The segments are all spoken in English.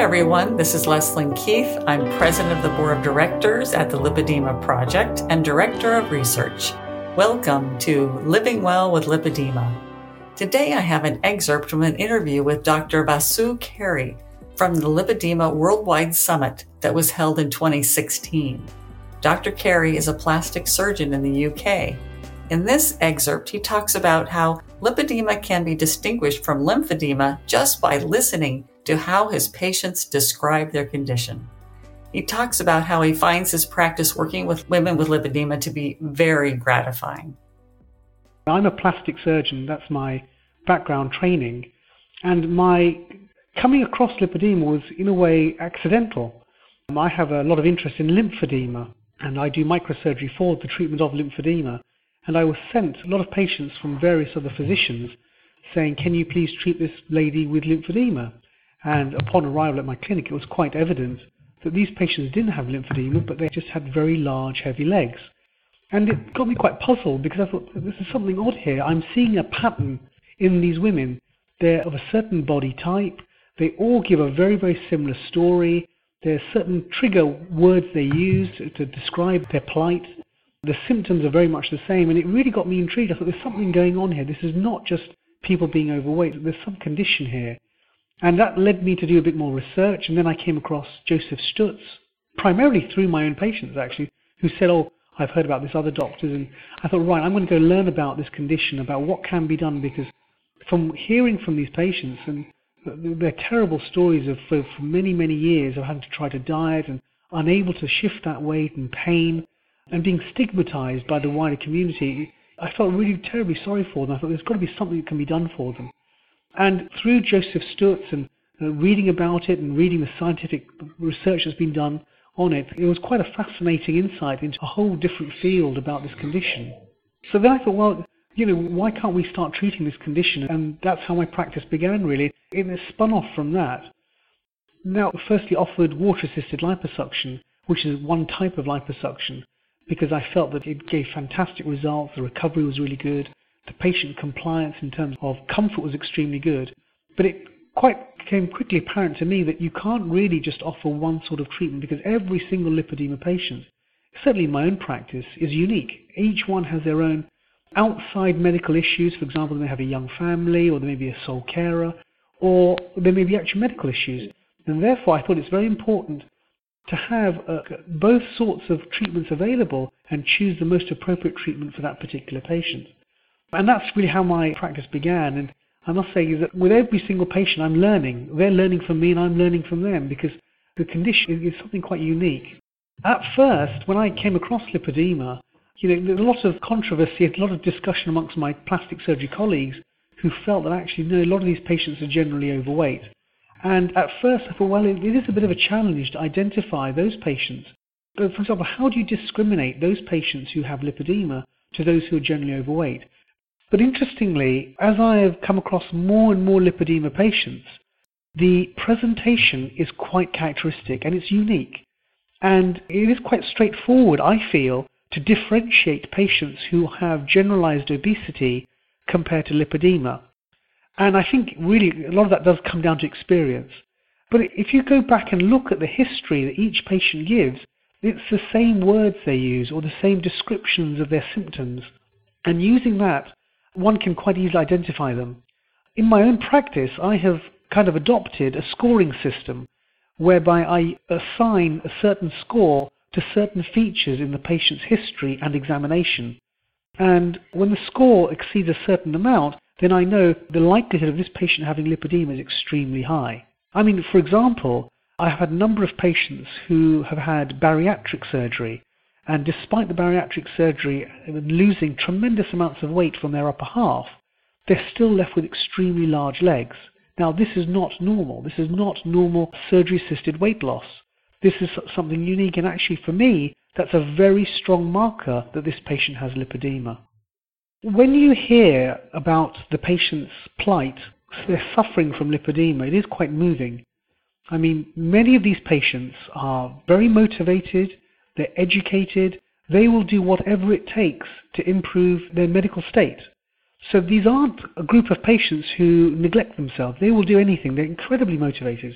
everyone. This is Leslyn Keith. I'm president of the board of directors at the Lipedema Project and director of research. Welcome to Living Well with Lipedema. Today I have an excerpt from an interview with Dr. Vasu Karri from the Lipedema Worldwide Summit that was held in 2016. Dr. Karri is a plastic surgeon in the UK. In this excerpt, he talks about how lipedema can be distinguished from lymphedema just by listening to how his patients describe their condition. He talks about how he finds his practice working with women with lipedema to be very gratifying. I'm a plastic surgeon, that's my background training, and my coming across lipedema was in a way accidental. I have a lot of interest in lymphedema, and I do microsurgery for the treatment of lymphedema. And I was sent a lot of patients from various other physicians saying, Can you please treat this lady with lymphedema? And upon arrival at my clinic, it was quite evident that these patients didn't have lymphedema, but they just had very large, heavy legs. And it got me quite puzzled because I thought, this is something odd here. I'm seeing a pattern in these women. They're of a certain body type. They all give a very, very similar story. There are certain trigger words they use to describe their plight. The symptoms are very much the same, and it really got me intrigued. I thought there's something going on here. This is not just people being overweight, there's some condition here. And that led me to do a bit more research, and then I came across Josef Stutz, primarily through my own patients actually, who said, Oh, I've heard about this other doctors, and I thought, right, I'm going to go learn about this condition, about what can be done, because from hearing from these patients, and their terrible stories of for, for many, many years of having to try to diet and unable to shift that weight and pain and being stigmatized by the wider community, I felt really terribly sorry for them. I thought there's got to be something that can be done for them. And through Josef Stutz and uh, reading about it and reading the scientific research that's been done on it, it was quite a fascinating insight into a whole different field about this condition. So then I thought, well, you know, why can't we start treating this condition? And that's how my practice began, really. It spun off from that. Now, firstly, offered water assisted liposuction, which is one type of liposuction, because I felt that it gave fantastic results, the recovery was really good, the patient compliance in terms of comfort was extremely good. But it quite became quickly apparent to me that you can't really just offer one sort of treatment because every single lipedema patient, certainly in my own practice, is unique. Each one has their own outside medical issues. For example, they may have a young family, or they may be a sole carer, or there may be actual medical issues. And therefore, I thought it's very important to have uh, both sorts of treatments available and choose the most appropriate treatment for that particular patient. And that's really how my practice began. And I must say that with every single patient, I'm learning. They're learning from me, and I'm learning from them because the condition is something quite unique. At first, when I came across lipedema, you know, there's a lot of controversy, a lot of discussion amongst my plastic surgery colleagues who felt that actually, no, a lot of these patients are generally overweight. And at first, I thought, well, it, is a bit of a challenge to identify those patients. But for example, how do you discriminate those patients who have lipedema to those who are generally overweight? But interestingly, as I have come across more and more lipedema patients, the presentation is quite characteristic and it's unique. And it is quite straightforward, I feel, to differentiate patients who have generalized obesity compared to lipedema. And I think really a lot of that does come down to experience. But if you go back and look at the history that each patient gives, it's the same words they use or the same descriptions of their symptoms. And using that, one can quite easily identify them. In my own practice, I have kind of adopted a scoring system whereby I assign a certain score to certain features in the patient's history and examination. And when the score exceeds a certain amount, then I know the likelihood of this patient having lipedema is extremely high. I mean, for example, I have had a number of patients who have had bariatric surgery, and despite the bariatric surgery losing tremendous amounts of weight from their upper half, they're still left with extremely large legs. Now, this is not normal. This is not normal surgery assisted weight loss. This is something unique, and actually, for me, that's a very strong marker that this patient has lipedema. When you hear about the patient's plight, they're suffering from lipedema, it is quite moving. I mean, many of these patients are very motivated, they're educated, they will do whatever it takes to improve their medical state. So these aren't a group of patients who neglect themselves. They will do anything. They're incredibly motivated.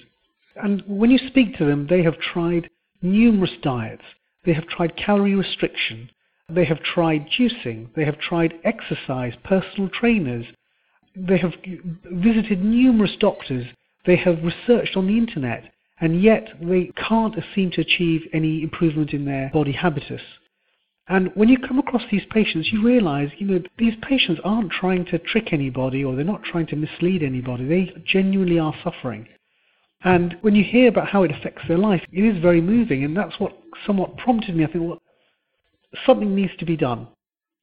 And when you speak to them, they have tried numerous diets. They have tried calorie restriction. They have tried juicing. They have tried exercise, personal trainers. They have visited numerous doctors. They have researched on the internet. And yet they can't seem to achieve any improvement in their body habitus. And when you come across these patients, you realize, you know, these patients aren't trying to trick anybody or they're not trying to mislead anybody. They genuinely are suffering. And when you hear about how it affects their life, it is very moving. And that's what somewhat prompted me. I think, well, something needs to be done.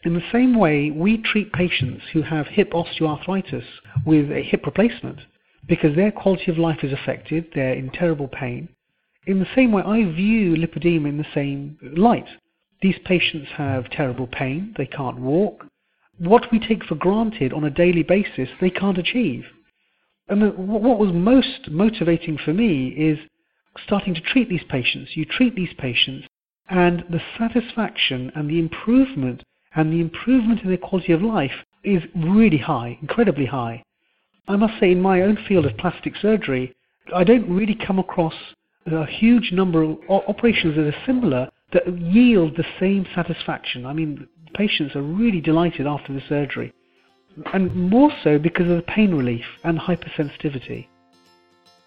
In the same way, we treat patients who have hip osteoarthritis with a hip replacement because their quality of life is affected, they're in terrible pain. In the same way, I view lipedema in the same light. These patients have terrible pain, they can't walk. What we take for granted on a daily basis, they can't achieve. And the, what was most motivating for me is starting to treat these patients. You treat these patients, and the satisfaction and the improvement and the improvement in their quality of life is really high, incredibly high. I must say, in my own field of plastic surgery, I don't really come across a huge number of operations that are similar that yield the same satisfaction. I mean, patients are really delighted after the surgery, and more so because of the pain relief and hypersensitivity.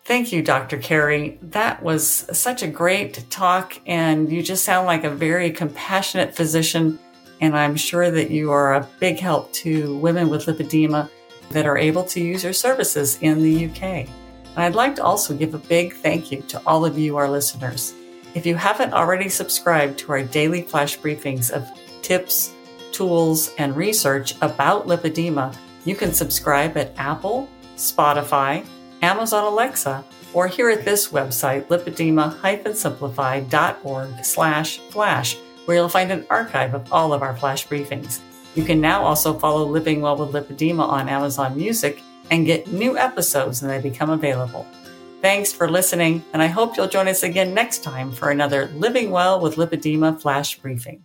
Thank you, Dr. Karri. That was such a great talk, and you just sound like a very compassionate physician. And I'm sure that you are a big help to women with lipedema that are able to use your services in the UK. And I'd like to also give a big thank you to all of you, our listeners. If you haven't already subscribed to our daily flash briefings of tips, tools, and research about lipedema, you can subscribe at Apple, Spotify, Amazon Alexa, or here at this website, lipedema-simplified.org slash flash, where you'll find an archive of all of our flash briefings. You can now also follow Living Well with Lipedema on Amazon Music and get new episodes when they become available. Thanks for listening, and I hope you'll join us again next time for another Living Well with Lipedema flash briefing.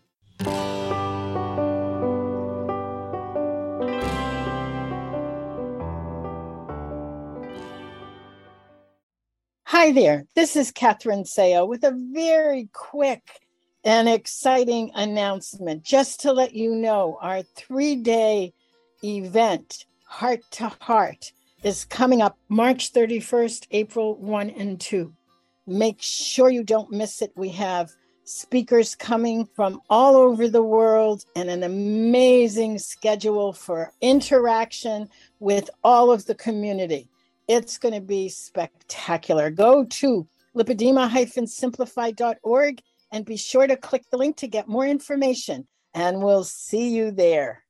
Hi there, this is Catherine Seo with a very quick and exciting announcement. Just to let you know, our three day event, Heart to Heart, is coming up March 31st, April 1 and 2. Make sure you don't miss it. We have speakers coming from all over the world and an amazing schedule for interaction with all of the community. It's going to be spectacular. Go to lipedema-simplified.org and be sure to click the link to get more information. And we'll see you there.